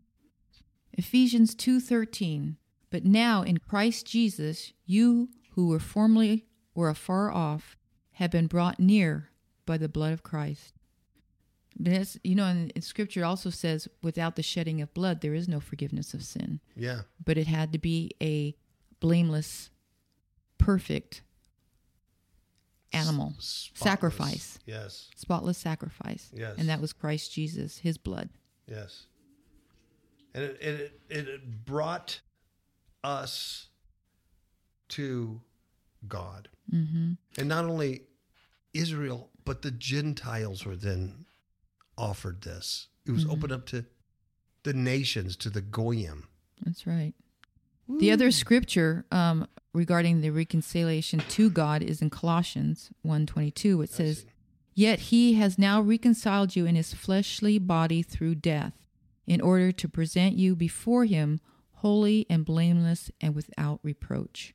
Speaker 2: Ephesians 2:13 But now in Christ Jesus you who were formerly were afar off have been brought near by the blood of Christ. It's, you know, in, in Scripture also says, without the shedding of blood, there is no forgiveness of sin.
Speaker 1: Yeah.
Speaker 2: But it had to be a blameless, perfect animal, sacrifice,
Speaker 1: Yes.
Speaker 2: spotless sacrifice.
Speaker 1: Yes.
Speaker 2: And that was Christ Jesus, his blood.
Speaker 1: Yes. And it, it, it, brought us to God.
Speaker 2: Mm-hmm.
Speaker 1: And not only Israel, but the Gentiles were then offered this. It was
Speaker 2: Mhm.
Speaker 1: opened up to the nations, to the Goyim.
Speaker 2: That's right. The other scripture um, regarding the reconciliation to God is in Colossians 1.22. It says, Yet he has now reconciled you in his fleshly body through death, in order to present you before him holy and blameless and without reproach.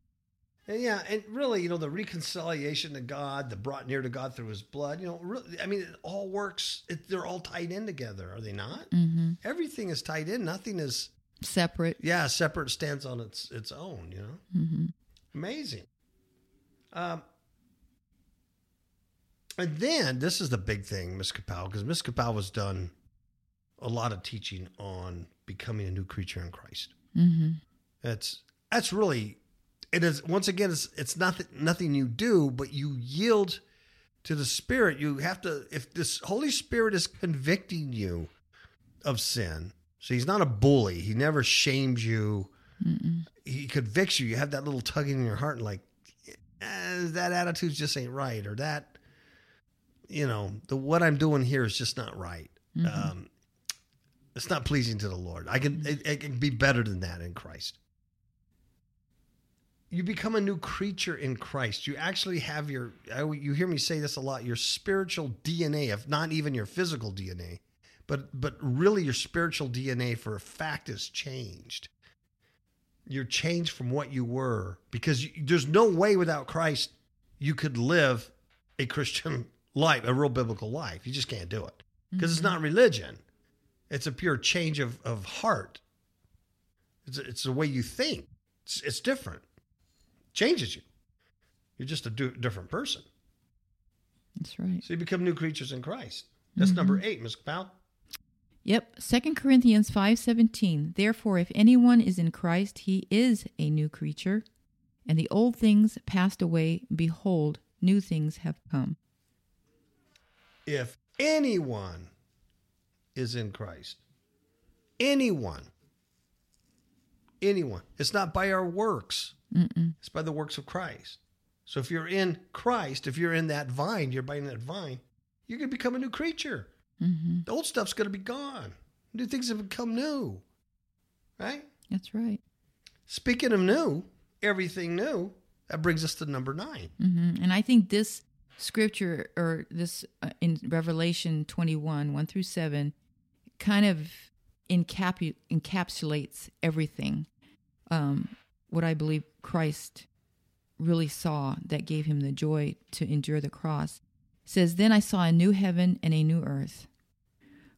Speaker 1: And yeah, and really, you know, the reconciliation to God, the brought near to God through His blood. You know, really, I mean, it all works. It, they're all tied in together, are they not?
Speaker 2: Mm-hmm.
Speaker 1: Everything is tied in. Nothing is,
Speaker 2: Separate.
Speaker 1: yeah, separate. Stands on its its own. You know,
Speaker 2: Mm-hmm.
Speaker 1: Amazing. Um, and then this is the big thing, Miss Capel, because Miss Capel has done a lot of teaching on becoming a new creature in Christ.
Speaker 2: Mm-hmm.
Speaker 1: That's that's really it is once again it's it's nothing nothing you do, but you yield to the Spirit. You have to if this Holy Spirit is convicting you of sin. So he's not a bully. He never shames you.
Speaker 2: Mm-mm.
Speaker 1: He convicts you. You have that little tugging in your heart and like eh, that attitude just ain't right or that you know, the what I'm doing here is just not right.
Speaker 2: Mhm.
Speaker 1: Um it's not pleasing to the Lord. I can it, it can be better than that in Christ. You become a new creature in Christ. You actually have your I, you hear me say this a lot, your spiritual DNA, if not even your physical DNA, but but really your spiritual DNA for a fact is changed. You're changed from what you were because you, there's no way without Christ you could live a Christian life, a real biblical life. You just can't do it because it's mm-hmm. not religion. It's a pure change of, of heart. It's, it's the way you think. It's, it's different. Changes you. You're just a do, different person.
Speaker 2: That's right.
Speaker 1: So you become new creatures in Christ. That's number mm-hmm. eight, Ms. Powell.
Speaker 2: Yep, 2 Corinthians 5:17. Therefore if anyone is in Christ, he is a new creature, and the old things passed away, behold, new things have come.
Speaker 1: If anyone is in Christ, anyone, anyone, it's not by our works,
Speaker 2: Mm-mm.
Speaker 1: it's by the works of Christ. So if you're in Christ, if you're in that vine, you're by that vine, you're going to become a new creature.
Speaker 2: Hmm
Speaker 1: The old stuff's going to be gone. New things have become new. Right?
Speaker 2: That's right.
Speaker 1: Speaking of new, everything new, that brings us to number nine.
Speaker 2: hmm And I think this scripture or this uh, in Revelation 21, 1 through 7, kind of encapu- encapsulates everything. Um, what I believe Christ really saw that gave him the joy to endure the cross says, Then I saw a new heaven and a new earth.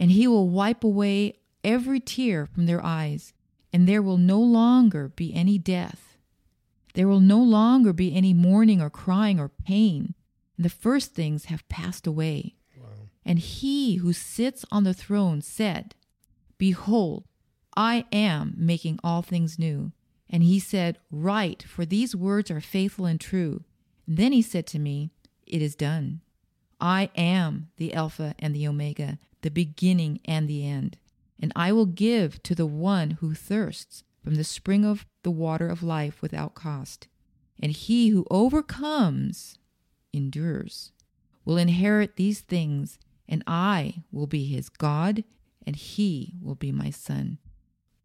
Speaker 2: And he will wipe away every tear from their eyes, and there will no longer be any death. There will no longer be any mourning or crying or pain. The first things have passed away. And he who sits on the throne said, Behold, I am making all things new. And he said, Write, for these words are faithful and true. then he said to me, It is done. I am the Alpha and the Omega, the beginning and the end. And I will give to the one who thirsts from the spring of the water of life without cost. And he who overcomes endures will inherit these things, and I will be his God, and he will be my son.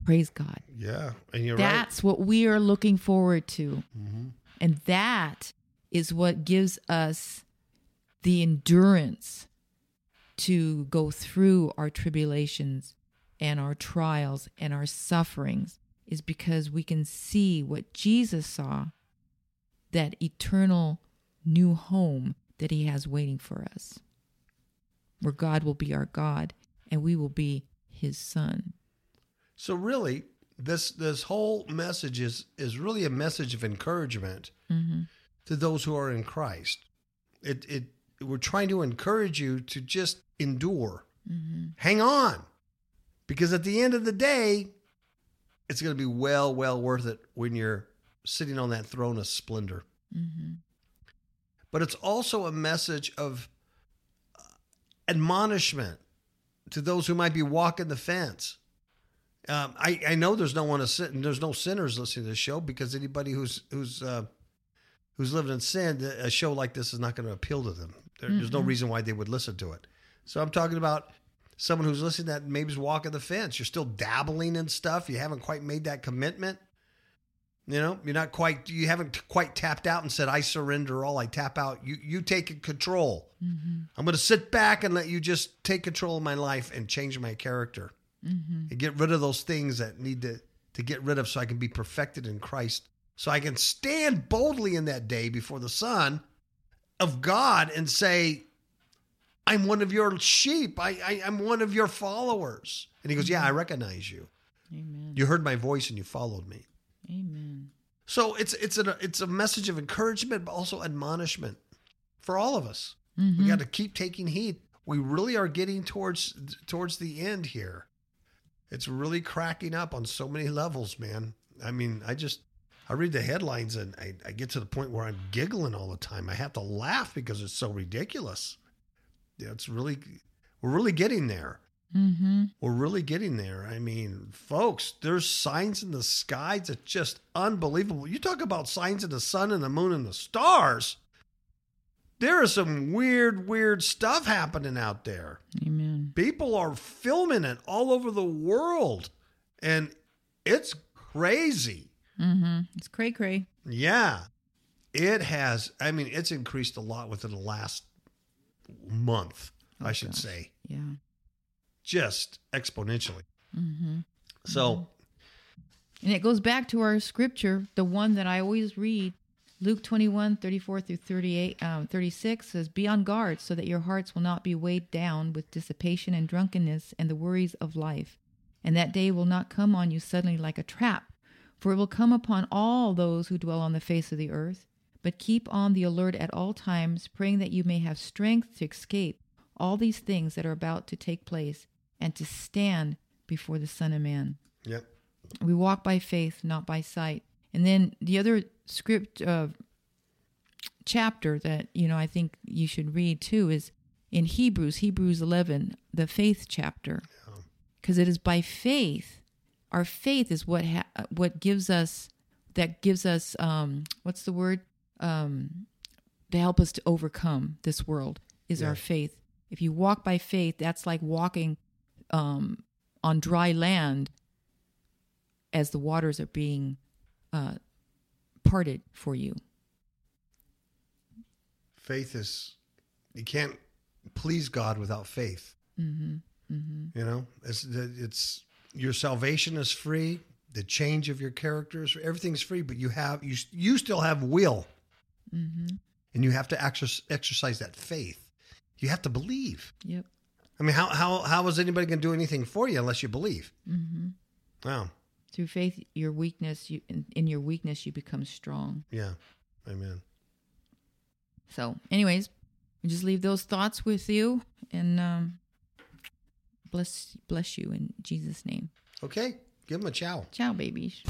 Speaker 2: Praise God.
Speaker 1: Yeah, and you're right
Speaker 2: That's what we are looking forward to.
Speaker 1: right. hmm
Speaker 2: And that is what gives us the endurance to go through our tribulations and our trials and our sufferings, is because we can see what Jesus saw that eternal new home that he has waiting for us, where God will be our God and we will be his son.
Speaker 1: So really, this this whole message is is really a message of encouragement
Speaker 2: hmm
Speaker 1: to those who are in Christ. It it we're trying to encourage you to just endure,
Speaker 2: hmm
Speaker 1: hang on, because at the end of the day, it's going to be well well worth it when you're sitting on that throne of splendor.
Speaker 2: hmm
Speaker 1: But it's also a message of uh, admonishment to those who might be walking the fence. Um, I, I know there's no one to sit, there's no sinners listening to this show because anybody who's who's uh, who's living in sin, a show like this is not going to appeal to them. There, There's no
Speaker 2: Mhm.
Speaker 1: reason why they would listen to it. So I'm talking about someone who's listening that maybe is walking the fence. You're still dabbling in stuff. You haven't quite made that commitment. You know, you're not quite. You haven't quite tapped out and said, "I surrender all. I tap out." You you take control.
Speaker 2: hmm
Speaker 1: I'm going to sit back and let you just take control of my life and change my character
Speaker 2: hmm
Speaker 1: and get rid of those things that need to to get rid of so I can be perfected in Christ so I can stand boldly in that day before the son of God and say I'm one of your sheep I, I I'm one of your followers and he goes yeah I recognize you
Speaker 2: Amen.
Speaker 1: you heard my voice and you followed me
Speaker 2: Amen.
Speaker 1: so it's it's a it's a message of encouragement but also admonishment for all of us we
Speaker 2: Mhm.
Speaker 1: got to keep taking heed. We really are getting towards towards the end here. It's really cracking up on so many levels, man. I mean, I just I read the headlines and I, I get to the point where I'm giggling all the time. I have to laugh because it's so ridiculous. Yeah, it's really we're really getting there.
Speaker 2: Mm-hmm.
Speaker 1: We're really getting there. I mean, folks, there's signs in the sky that's just unbelievable. You talk about signs in the sun and the moon and the stars. There is some weird, weird stuff happening out there.
Speaker 2: Amen.
Speaker 1: People are filming it all over the world, and it's crazy.
Speaker 2: Mm-hmm. It's cray cray.
Speaker 1: Yeah, it has. I mean, it's increased a lot within the last month, I
Speaker 2: Oh,
Speaker 1: should
Speaker 2: gosh.
Speaker 1: say,
Speaker 2: Yeah.
Speaker 1: just exponentially.
Speaker 2: Mm-hmm.
Speaker 1: So,
Speaker 2: And it goes back to our scripture, the one that I always read. Luke 21, 34 through 38, um, 36 says, Be on guard so that your hearts will not be weighed down with dissipation and drunkenness and the worries of life. And that day will not come on you suddenly like a trap, for it will come upon all those who dwell on the face of the earth. But keep on the alert at all times, praying that you may have strength to escape all these things that are about to take place and to stand before the Son of Man.
Speaker 1: yep.
Speaker 2: We walk by faith, not by sight. And then the other script uh, chapter that you know I think you should read too is in Hebrews, Hebrews 11, the faith chapter, because it is by faith. Our faith is what ha- what gives us that gives us um, what's the word um, to help us to overcome this world is
Speaker 1: Yeah.
Speaker 2: our faith. If you walk by faith, that's like walking um, on dry land as the waters are being uh, parted for you.
Speaker 1: Faith is, you can't please God without faith.
Speaker 2: Mm-hmm. Mm-hmm.
Speaker 1: You know, it's, it's your salvation is free. The change of your characters, everything's free, but you have, you, you still have will
Speaker 2: Mm-hmm.
Speaker 1: and you have to exercise, exercise that faith. You have to believe.
Speaker 2: Yep.
Speaker 1: I mean, how, how, how is anybody going to do anything for you unless you believe?
Speaker 2: Mm-hmm.
Speaker 1: Wow.
Speaker 2: Through faith, your weakness, you in, in your weakness, you become strong.
Speaker 1: Yeah. Amen.
Speaker 2: So, anyways, we just leave those thoughts with you, and um, bless bless you in Jesus' name.
Speaker 1: Okay. Give them a chow.
Speaker 2: Ciao, babies.